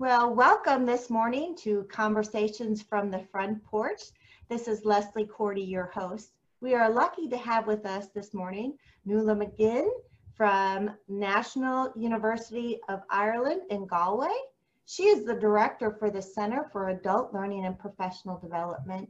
Well, welcome this morning to Conversations from the Front Porch. This is Leslie Cordie, your host. We are lucky to have with us this morning Nuala McGuinn from National University of Ireland in Galway. She is the director for the Center for Adult Learning and Professional Development.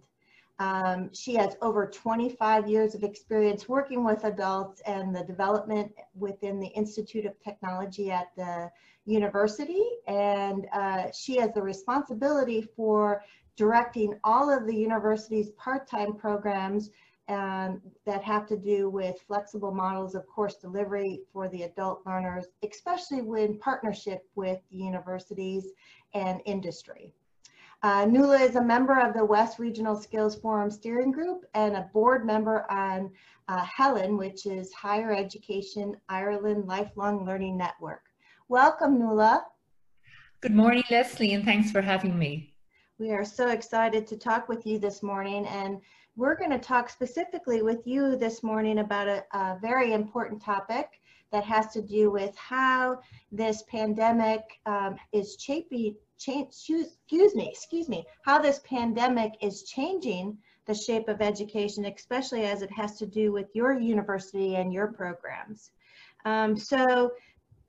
Um, she has over 25 years of experience working with adults and the development within the Institute of Technology at the university. And uh, she has the responsibility for directing all of the university's part-time programs um, that have to do with flexible models of course delivery for the adult learners, especially in partnership with the universities and industry. Uh, Nuala is a member of the West Regional Skills Forum Steering Group and a board member on uh, Helen, which is Higher Education Ireland Lifelong Learning Network. Welcome, Nuala. Good morning, Leslie, and thanks for having me. We are so excited to talk with you this morning, and we're going to talk specifically with you this morning about a, a very important topic that has to do with how this pandemic um, is shaping, change, excuse me, excuse me, how this pandemic is changing the shape of education, especially as it has to do with your university and your programs. Um, so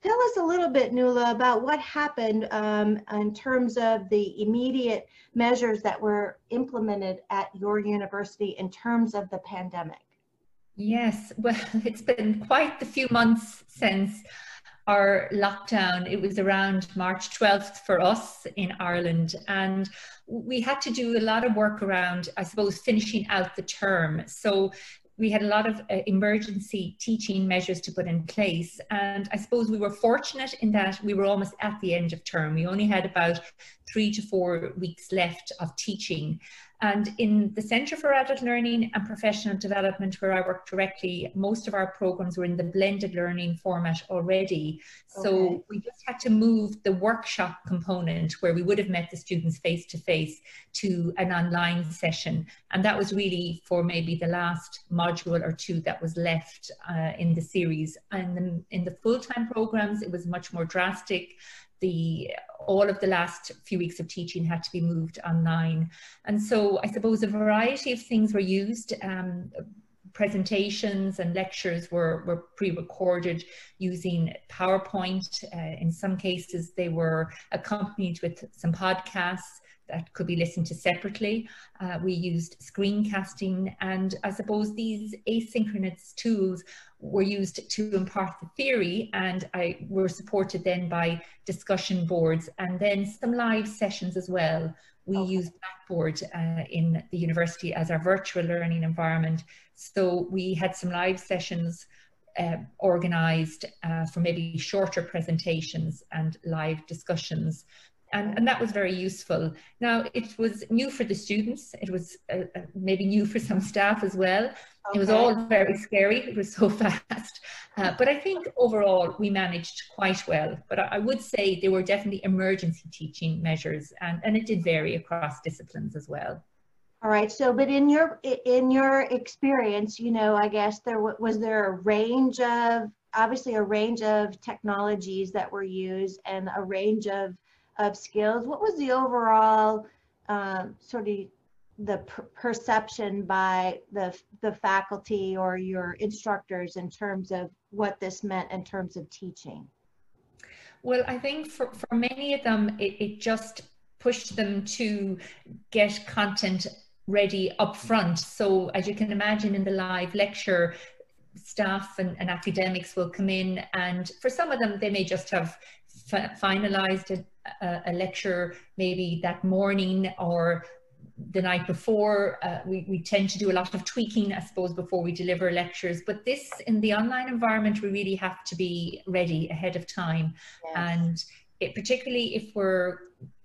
tell us a little bit, Nuala, about what happened um, in terms of the immediate measures that were implemented at your university in terms of the pandemic. Yes, well, it's been quite the few months since our lockdown. It was around March 12th for us in Ireland. And we had to do a lot of work around, I suppose, finishing out the term. So we had a lot of uh, emergency teaching measures to put in place. And I suppose we were fortunate in that we were almost at the end of term. We only had about three to four weeks left of teaching. And in the Centre for Adult Learning and Professional Development, where I work directly, most of our programs were in the blended learning format already. Okay. So we just had to move the workshop component where we would have met the students face to face to an online session. And that was really for maybe the last module or two that was left uh, in the series. And in, in the full time programs, it was much more drastic the all of the last few weeks of teaching had to be moved online. And so I suppose a variety of things were used. Um, presentations and lectures were, were pre-recorded using PowerPoint. Uh, in some cases, they were accompanied with some podcasts that could be listened to separately. Uh, we used screencasting, and I suppose these asynchronous tools were used to impart the theory, and I were supported then by discussion boards and then some live sessions as well. We okay. used Blackboard uh, in the university as our virtual learning environment. So we had some live sessions uh, organized uh, for maybe shorter presentations and live discussions and, and that was very useful. Now, it was new for the students. It was uh, uh, maybe new for some staff as well. Okay. It was all very scary. It was so fast. Uh, but I think overall we managed quite well. But I, I would say there were definitely emergency teaching measures and, and it did vary across disciplines as well. All right. So, but in your in your experience, you know, I guess there was there a range of obviously a range of technologies that were used and a range of of skills. What was the overall um, sort of the per perception by the, the faculty or your instructors in terms of what this meant in terms of teaching? Well, I think for, for many of them, it, it just pushed them to get content ready up front. So as you can imagine in the live lecture, staff and, and academics will come in and for some of them, they may just have finalized a, a, lecture maybe that morning or the night before. Uh, we, we tend to do a lot of tweaking, I suppose, before we deliver lectures. But this, in the online environment, we really have to be ready ahead of time. Yes. And it, particularly if we're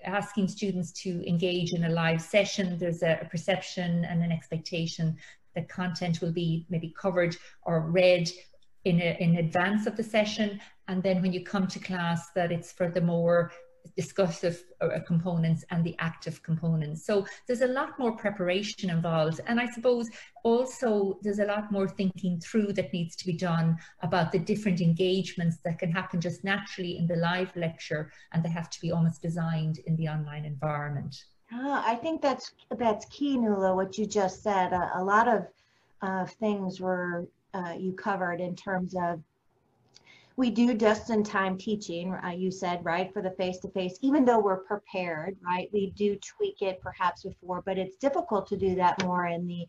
asking students to engage in a live session, there's a, a perception and an expectation that content will be maybe covered or read in, a, in advance of the session and then when you come to class that it's for the more discursive uh, components and the active components. So there's a lot more preparation involved. And I suppose also there's a lot more thinking through that needs to be done about the different engagements that can happen just naturally in the live lecture and they have to be almost designed in the online environment. Ah, I think that's that's key, Nuala, what you just said. A, a lot of uh, things were uh, you covered in terms of we do just in time teaching, uh, you said, right, for the face to face, even though we're prepared, right? We do tweak it perhaps before, but it's difficult to do that more in the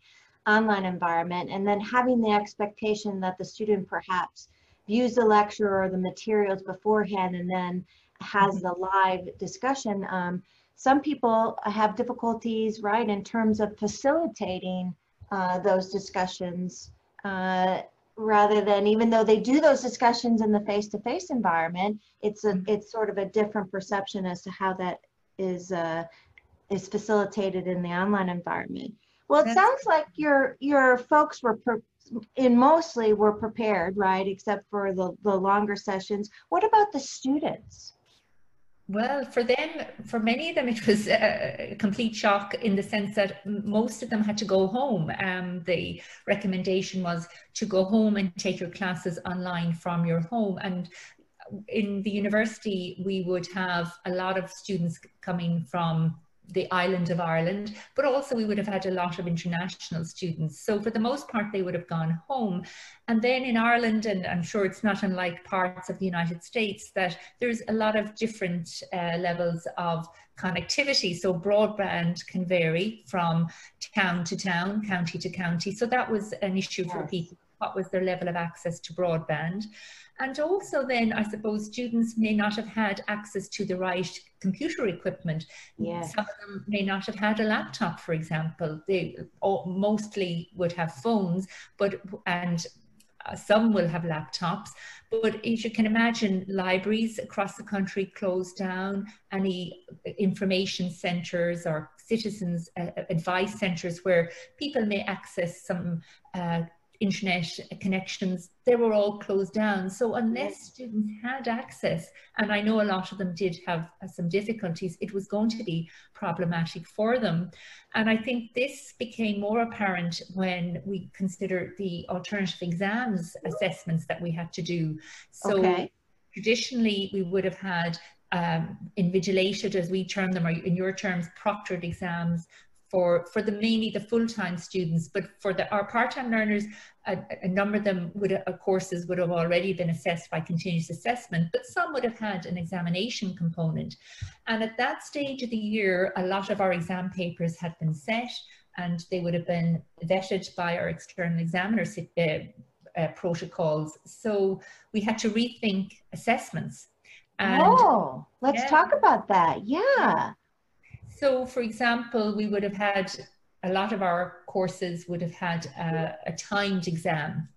online environment. And then having the expectation that the student perhaps views the lecture or the materials beforehand and then has mm-hmm. the live discussion. Um, some people have difficulties, right, in terms of facilitating uh, those discussions. Uh, rather than even though they do those discussions in the face-to-face environment, it's a it's sort of a different perception as to how that is uh, is facilitated in the online environment. Well, it That's sounds like your your folks were in mostly were prepared, right? Except for the the longer sessions. What about the students? Well, for them, for many of them, it was a complete shock in the sense that most of them had to go home. Um, the recommendation was to go home and take your classes online from your home. And in the university, we would have a lot of students coming from the island of Ireland, but also we would have had a lot of international students. So for the most part, they would have gone home. And then in Ireland, and I'm sure it's not unlike parts of the United States, that there's a lot of different uh, levels of connectivity. So broadband can vary from town to town, county to county. So that was an issue yes. for people. What was their level of access to broadband? And also then, I suppose students may not have had access to the right computer equipment. Yes. Some of them may not have had a laptop, for example. They mostly would have phones, but and uh, some will have laptops. But as you can imagine, libraries across the country closed down. Any information centres or citizens uh, advice centres where people may access some uh, internet connections, they were all closed down. So unless students had access, and I know a lot of them did have some difficulties, it was going to be problematic for them. And I think this became more apparent when we considered the alternative exams assessments that we had to do. So okay. traditionally we would have had um, invigilated, as we term them, or in your terms, proctored exams for, for the mainly the full-time students, but for the, our part-time learners, a, a, number of them would courses would have already been assessed by continuous assessment, but some would have had an examination component. And at that stage of the year, a lot of our exam papers had been set and they would have been vetted by our external examiner uh, uh, protocols. So we had to rethink assessments. And, oh, let's yeah. talk about that. Yeah. So, for example, we would have had a lot of our courses would have had a, a timed exam,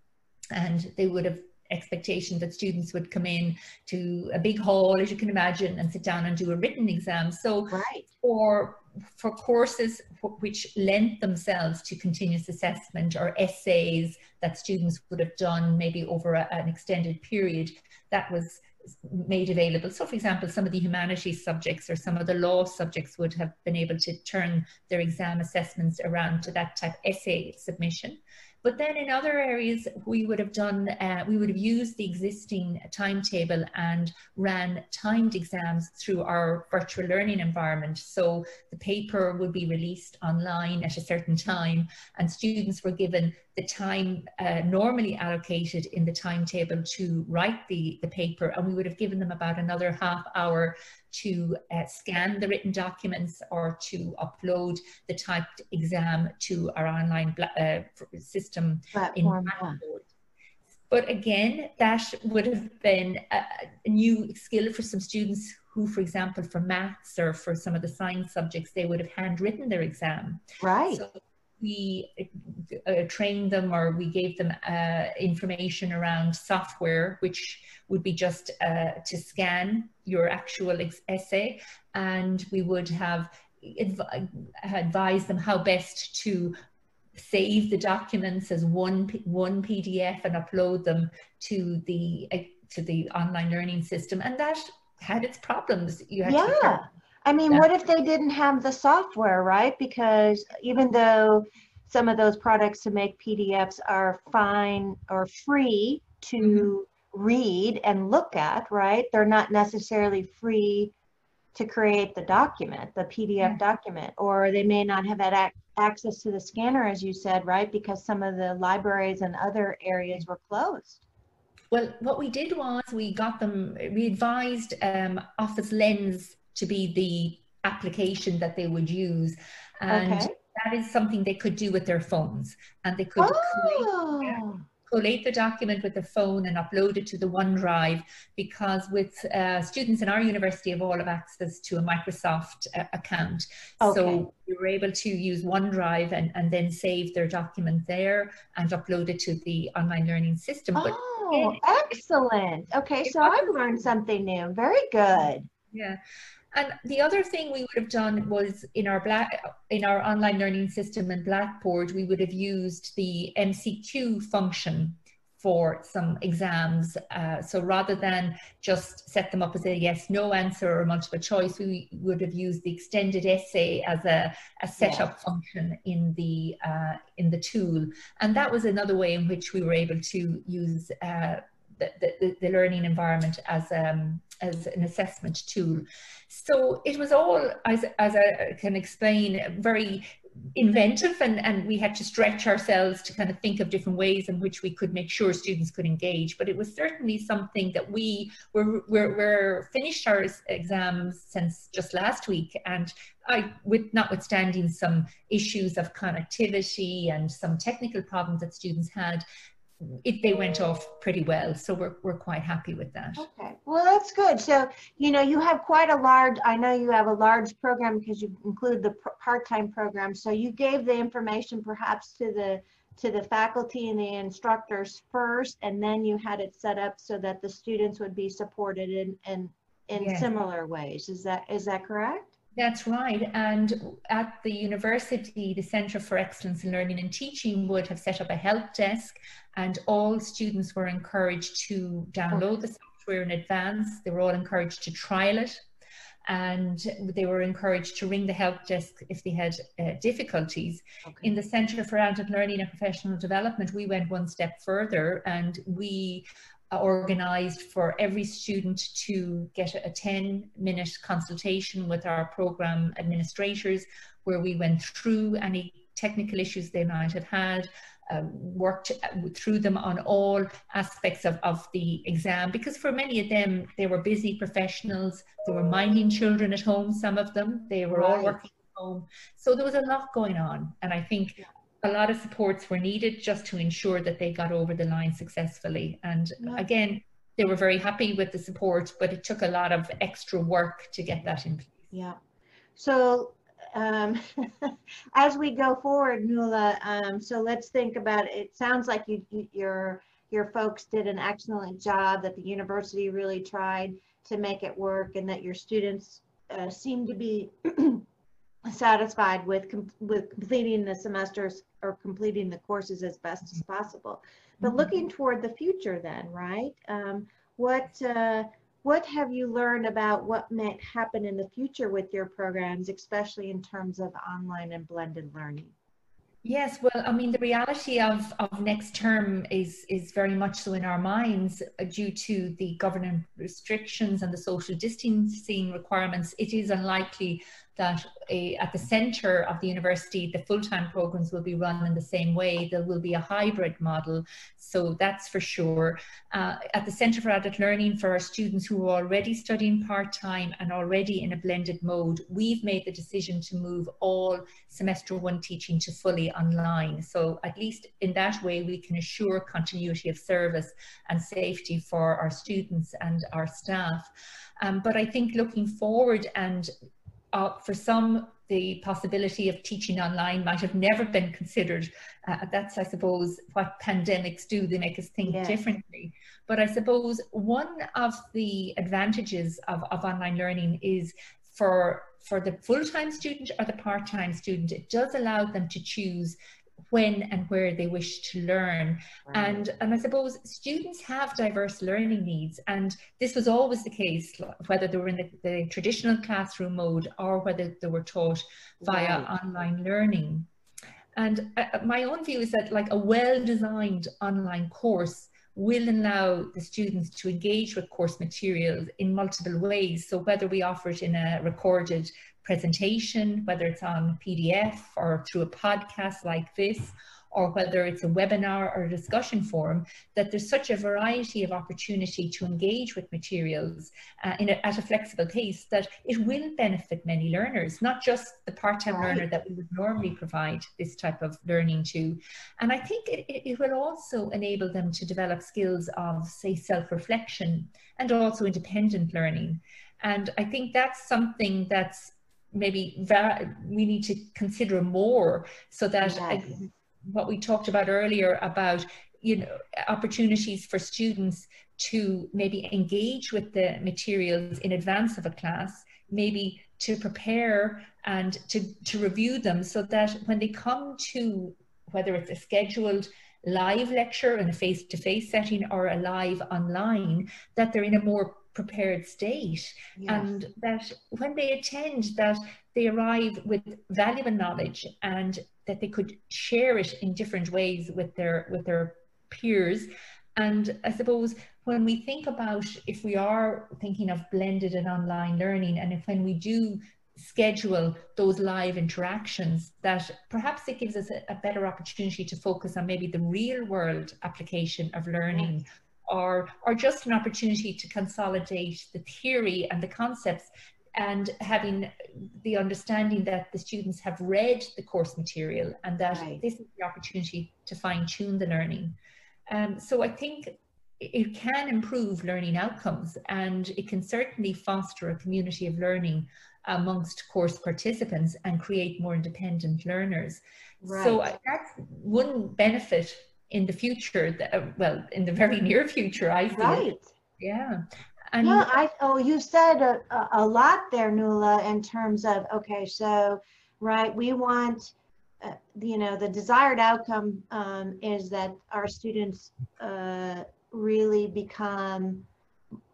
and they would have expectation that students would come in to a big hall, as you can imagine, and sit down and do a written exam. So, right. for for courses which lent themselves to continuous assessment or essays that students would have done maybe over a, an extended period, that was made available. So, for example, some of the humanities subjects or some of the law subjects would have been able to turn their exam assessments around to that type essay submission. But then in other areas, we would have done, uh, we would have used the existing timetable and ran timed exams through our virtual learning environment. So the paper would be released online at a certain time, and students were given the time uh, normally allocated in the timetable to write the, the paper, and we would have given them about another half hour to uh, scan the written documents or to upload the typed exam to our online uh, system Platform, in Blackboard. But again, that would have been a, a new skill for some students who, for example, for maths or for some of the science subjects, they would have handwritten their exam. Right. So we uh, trained them or we gave them uh, information around software, which would be just uh, to scan your actual essay, and we would have adv- advised them how best to save the documents as one one PDF and upload them to the uh, to the online learning system, and that had its problems. You had yeah. I mean, yeah. what if they didn't have the software, right? Because even though some of those products to make PDFs are fine or free to mm-hmm. read and look at, right? They're not necessarily free to create the document, the PDF yeah. document, or they may not have had ac- access to the scanner, as you said, right? Because some of the libraries and other areas were closed. Well, what we did was we got them, we advised um, Office Lens to be the application that they would use. And okay. that is something they could do with their phones. And they could oh. create, collate the document with the phone and upload it to the OneDrive because with uh, students in our university have all have access to a Microsoft uh, account. Okay. So we were able to use OneDrive and, and then save their document there and upload it to the online learning system. But oh, excellent. Okay, so I've learned something new. Very good. Yeah. And the other thing we would have done was in our black in our online learning system in Blackboard, we would have used the MCQ function for some exams. Uh, so rather than just set them up as a yes no answer or multiple choice, we would have used the extended essay as a, a setup yes. function in the uh, in the tool. And that was another way in which we were able to use uh, the, the, the, learning environment as um, as an assessment tool. So it was all, as, as I can explain, very inventive and, and we had to stretch ourselves to kind of think of different ways in which we could make sure students could engage. But it was certainly something that we were, were, were finished our exams since just last week and I, with notwithstanding some issues of connectivity and some technical problems that students had, it, they went off pretty well. So we're, we're quite happy with that. Okay, well, that's good. So, you know, you have quite a large, I know you have a large program because you include the part-time program. So you gave the information perhaps to the to the faculty and the instructors first, and then you had it set up so that the students would be supported in, in, in yes. similar ways. Is that is that correct? That's right. And at the university, the Centre for Excellence in Learning and Teaching would have set up a help desk, and all students were encouraged to download the software in advance. They were all encouraged to trial it, and they were encouraged to ring the help desk if they had uh, difficulties. Okay. In the Centre for Adult Learning and Professional Development, we went one step further and we organised for every student to get a 10 minute consultation with our programme administrators where we went through any technical issues they might have had, um, worked through them on all aspects of, of the exam because for many of them they were busy professionals. They were minding children at home some of them. They were right. all working at home. So there was a lot going on and i think a lot of supports were needed just to ensure that they got over the line successfully. And yeah. again, they were very happy with the support, but it took a lot of extra work to get that in place. Yeah. So um, as we go forward, Nuala, um, so let's think about it. it sounds like you, you, your your folks did an excellent job. That the university really tried to make it work, and that your students uh, seem to be satisfied with com- with completing the semesters or completing the courses as best as possible. But mm-hmm. looking toward the future, then, right? Um, what uh, what have you learned about what might happen in the future with your programs, especially in terms of online and blended learning? Yes, well, I mean, the reality of, of next term is is very much so in our minds uh, due to the government restrictions and the social distancing requirements. It is unlikely that a, at the centre of the university, the full-time programs will be run in the same way. There will be a hybrid model, so that's for sure. Uh, at the Centre for Adult Learning, for our students who are already studying part-time and already in a blended mode, we've made the decision to move all semester one teaching to fully online. So at least in that way, we can assure continuity of service and safety for our students and our staff. Um, but I think looking forward and uh, for some, the possibility of teaching online might have never been considered. Uh, that's, I suppose, what pandemics do. They make us think yes. differently. But I suppose one of the advantages of, of online learning is for for the full-time student or the part-time student, it does allow them to choose when and where they wish to learn. Right. And, and I suppose students have diverse learning needs, and this was always the case, whether they were in the, the traditional classroom mode or whether they were taught via right. online learning. And uh, my own view is that, like a well designed online course, will allow the students to engage with course materials in multiple ways. So whether we offer it in a recorded presentation, whether it's on PDF or through a podcast like this, or whether it's a webinar or a discussion forum, that there's such a variety of opportunity to engage with materials uh, in a, at a flexible pace that it will benefit many learners, not just the part-time right. learner that we would normally provide this type of learning to. And I think it, it will also enable them to develop skills of, say, self-reflection and also independent learning. And I think that's something that's maybe we need to consider more so that yes. what we talked about earlier about you know opportunities for students to maybe engage with the materials in advance of a class maybe to prepare and to, to review them so that when they come to whether it's a scheduled live lecture in a face-to-face setting or a live online that they're in a more prepared state. Yes. and that when they attend that they arrive with valuable knowledge and that they could share it in different ways with their with their peers. And i suppose when we think about if we are thinking of blended and online learning and if when we do schedule those live interactions that perhaps it gives us a, a, better opportunity to focus on maybe the real world application of learning or, or just an opportunity to consolidate the theory and the concepts and having the understanding that the students have read the course material and that right. this is the opportunity to fine tune the learning. Um, so I think it can improve learning outcomes and it can certainly foster a community of learning amongst course participants and create more independent learners. Right. So that's one benefit in the future, that, uh, well, in the very near future, I think. Right. Yeah. And yeah, I oh, you said a, a lot there, Nuala, in terms of okay, so right, we want, uh, you know, the desired outcome um, is that our students uh, really become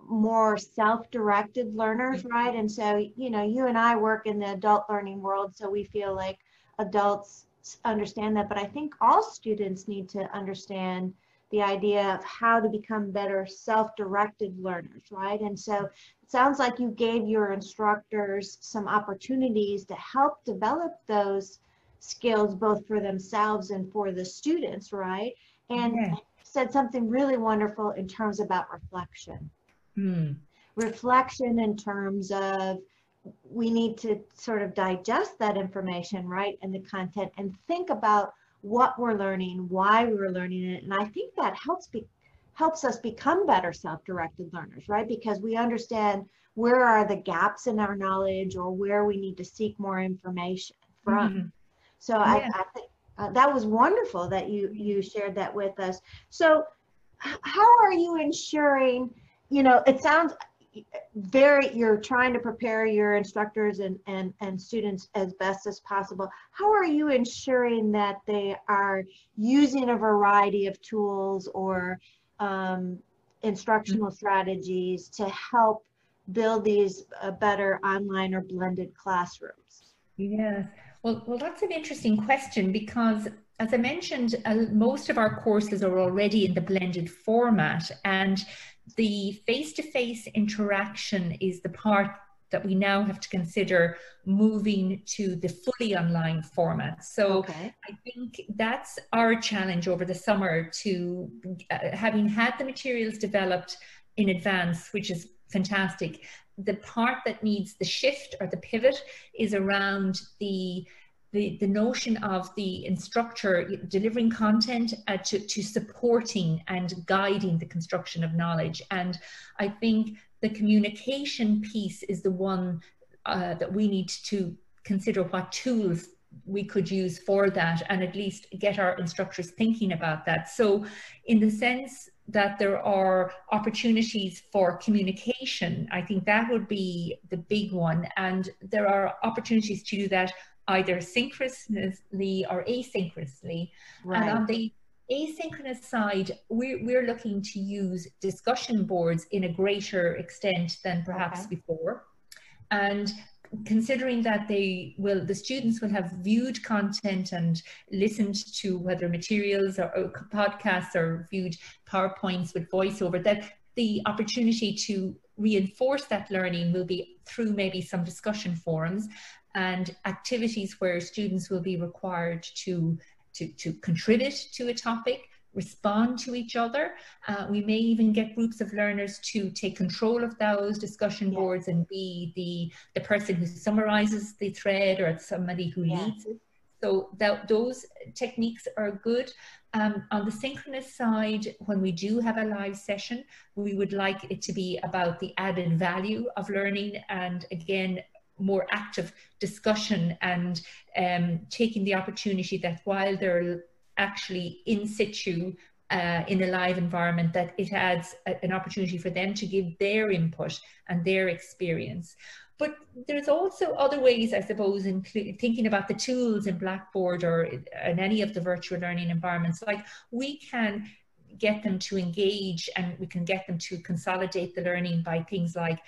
more self-directed learners, right? And so, you know, you and I work in the adult learning world, so we feel like adults understand that, but I think all students need to understand the idea of how to become better self-directed learners, right? And so it sounds like you gave your instructors some opportunities to help develop those skills both for themselves and for the students, right? And yeah. said something really wonderful in terms about reflection. Hmm. Reflection in terms of we need to sort of digest that information, right, and the content and think about what we're learning, why we're learning it. And I think that helps be, helps us become better self-directed learners, right? Because we understand where are the gaps in our knowledge or where we need to seek more information from. Mm-hmm. So yeah. I, I think uh, that was wonderful that you you shared that with us. So how are you ensuring, you know, it sounds very you're trying to prepare your instructors and, and and students as best as possible. How are you ensuring that they are using a variety of tools or um, instructional strategies to help build these uh, better online or blended classrooms? Yes. Well well that's an interesting question because as I mentioned, uh, most of our courses are already in the blended format, and the face to face interaction is the part that we now have to consider moving to the fully online format. So okay. I think that's our challenge over the summer to uh, having had the materials developed in advance, which is fantastic. The part that needs the shift or the pivot is around the the, the notion of the instructor delivering content uh, to, to supporting and guiding the construction of knowledge. And I think the communication piece is the one uh, that we need to consider what tools we could use for that and at least get our instructors thinking about that. So, in the sense that there are opportunities for communication, I think that would be the big one. And there are opportunities to do that either synchronously or asynchronously. Right. And on the asynchronous side, we're, we're looking to use discussion boards in a greater extent than perhaps okay. before. And considering that they will the students will have viewed content and listened to whether materials or, or, podcasts or viewed powerpoints with voiceover that the opportunity to reinforce that learning will be through maybe some discussion forums and activities where students will be required to to, to contribute to a topic respond to each other. Uh, we may even get groups of learners to take control of those discussion yeah. boards and be the, the person who summarizes the thread or somebody who yeah. leads it. So that, those techniques are good. Um, on the synchronous side, when we do have a live session, we would like it to be about the added value of learning and again, more active discussion and um, taking the opportunity that while they're actually in situ uh, in a live environment that it adds a, an opportunity for them to give their input and their experience. But there's also other ways, I suppose, in thinking about the tools in Blackboard or in any of the virtual learning environments. Like we can get them to engage and we can get them to consolidate the learning by things like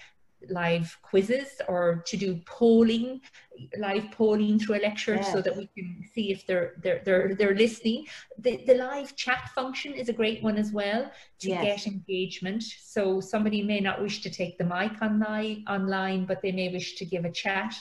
live quizzes or to do polling live polling through a lecture yes. so that we can see if they're they're they're, they're listening the, the live chat function is a great one as well to yes. get engagement so somebody may not wish to take the mic online online but they may wish to give a chat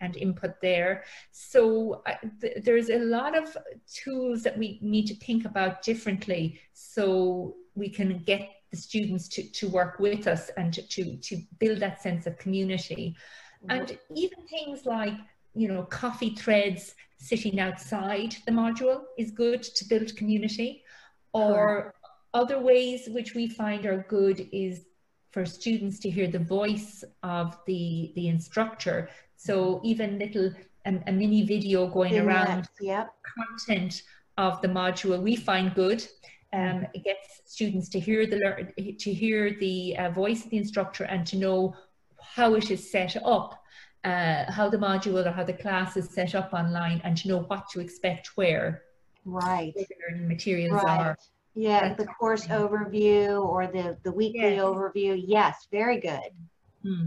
and input there. So uh, th- there's a lot of tools that we need to think about differently so we can get the students to, to work with us and to, to, to build that sense of community. Mm-hmm. And even things like, you know, coffee threads sitting outside the module is good to build community. Or other ways which we find are good is for students to hear the voice of the, the instructor. So mm-hmm. even little um, a mini video going In around yep. content of the module we find good um, it gets students to hear the to hear the uh, voice of the instructor and to know how it is set up, uh, how the module or how the class is set up online, and to know what to expect where. Right. the learning materials right. are. Yeah, That's the course overview or the the weekly overview. Yes, very good. Hmm.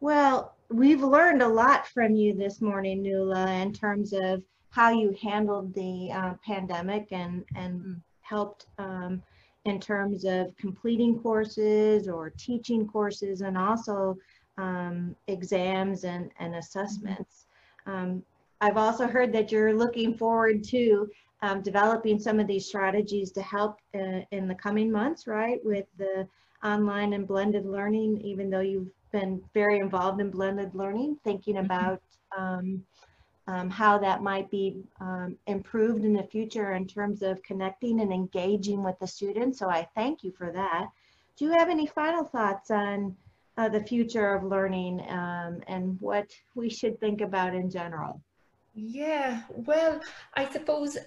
Well, we've learned a lot from you this morning, Nuala, in terms of how you handled the uh, pandemic and and hmm helped um, in terms of completing courses or teaching courses and also um, exams and, and assessments. Um, I've also heard that you're looking forward to um, developing some of these strategies to help uh, in the coming months, right, with the online and blended learning, even though you've been very involved in blended learning, thinking mm-hmm. about um, how that might be um, improved in the future in terms of connecting and engaging with the students. So I thank you for that. Do you have any final thoughts on uh, the future of learning um, and what we should think about in general? Yeah, well, I suppose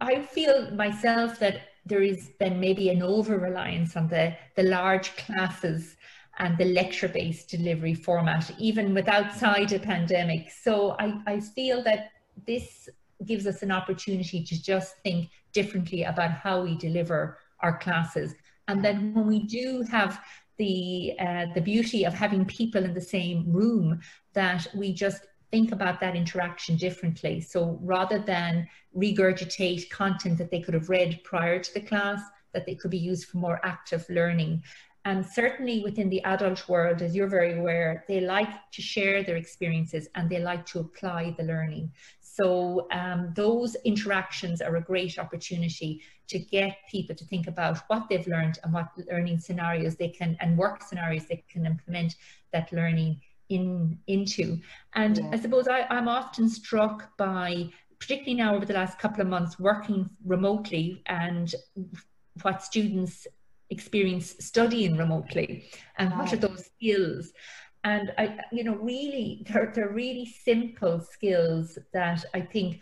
I feel myself that there has been maybe an over reliance on the, the large classes and the lecture-based delivery format, even with outside a pandemic. So I, I feel that this gives us an opportunity to just think differently about how we deliver our classes. And then when we do have the uh, the beauty of having people in the same room, that we just think about that interaction differently. So rather than regurgitate content that they could have read prior to the class, that they could be used for more active learning. And certainly within the adult world, as you're very aware, they like to share their experiences and they like to apply the learning. So um, those interactions are a great opportunity to get people to think about what they've learned and what learning scenarios they can and work scenarios they can implement that learning in into. And yeah. I suppose I, I'm often struck by, particularly now over the last couple of months, working remotely and what students experience studying remotely and what are those skills? And i you know really they're, they're really simple skills that i think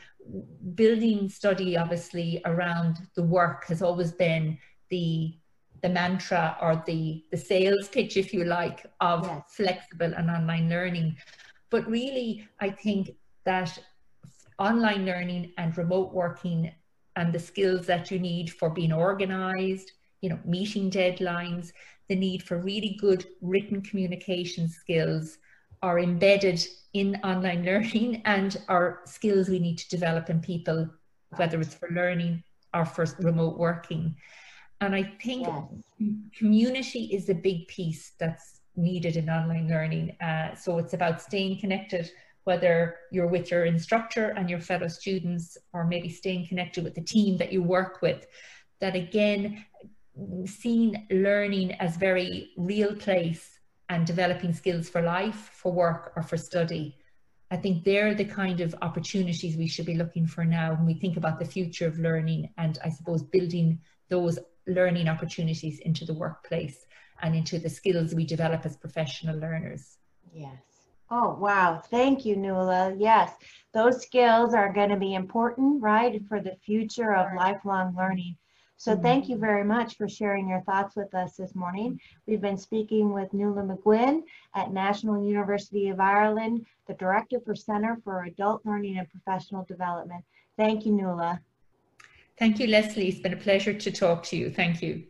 building study obviously around the work has always been the the mantra or the the sales pitch if you like of yes. flexible and online learning. But really i think that online learning and remote working and the skills that you need for being organized, you know, meeting deadlines, the need for really good written communication skills are embedded in online learning and are skills we need to develop in people, whether it's for learning or for remote working. And I think yes. community is a big piece that's needed in online learning. Uh, so it's about staying connected, whether you're with your instructor and your fellow students, or maybe staying connected with the team that you work with. That again, seeing learning as very real place and developing skills for life, for work, or for study. I think they're the kind of opportunities we should be looking for now when we think about the future of learning and I suppose building those learning opportunities into the workplace and into the skills we develop as professional learners. Yes. Oh, wow. Thank you, Nuala. Yes, those skills are going to be important, right, for the future of lifelong learning. So mm-hmm. thank you very much for sharing your thoughts with us this morning. We've been speaking with Nuala McGuinn at National University of Ireland, the Director for Center for Adult Learning and Professional Development. Thank you, Nuala. Thank you, Leslie. It's been a pleasure to talk to you. Thank you.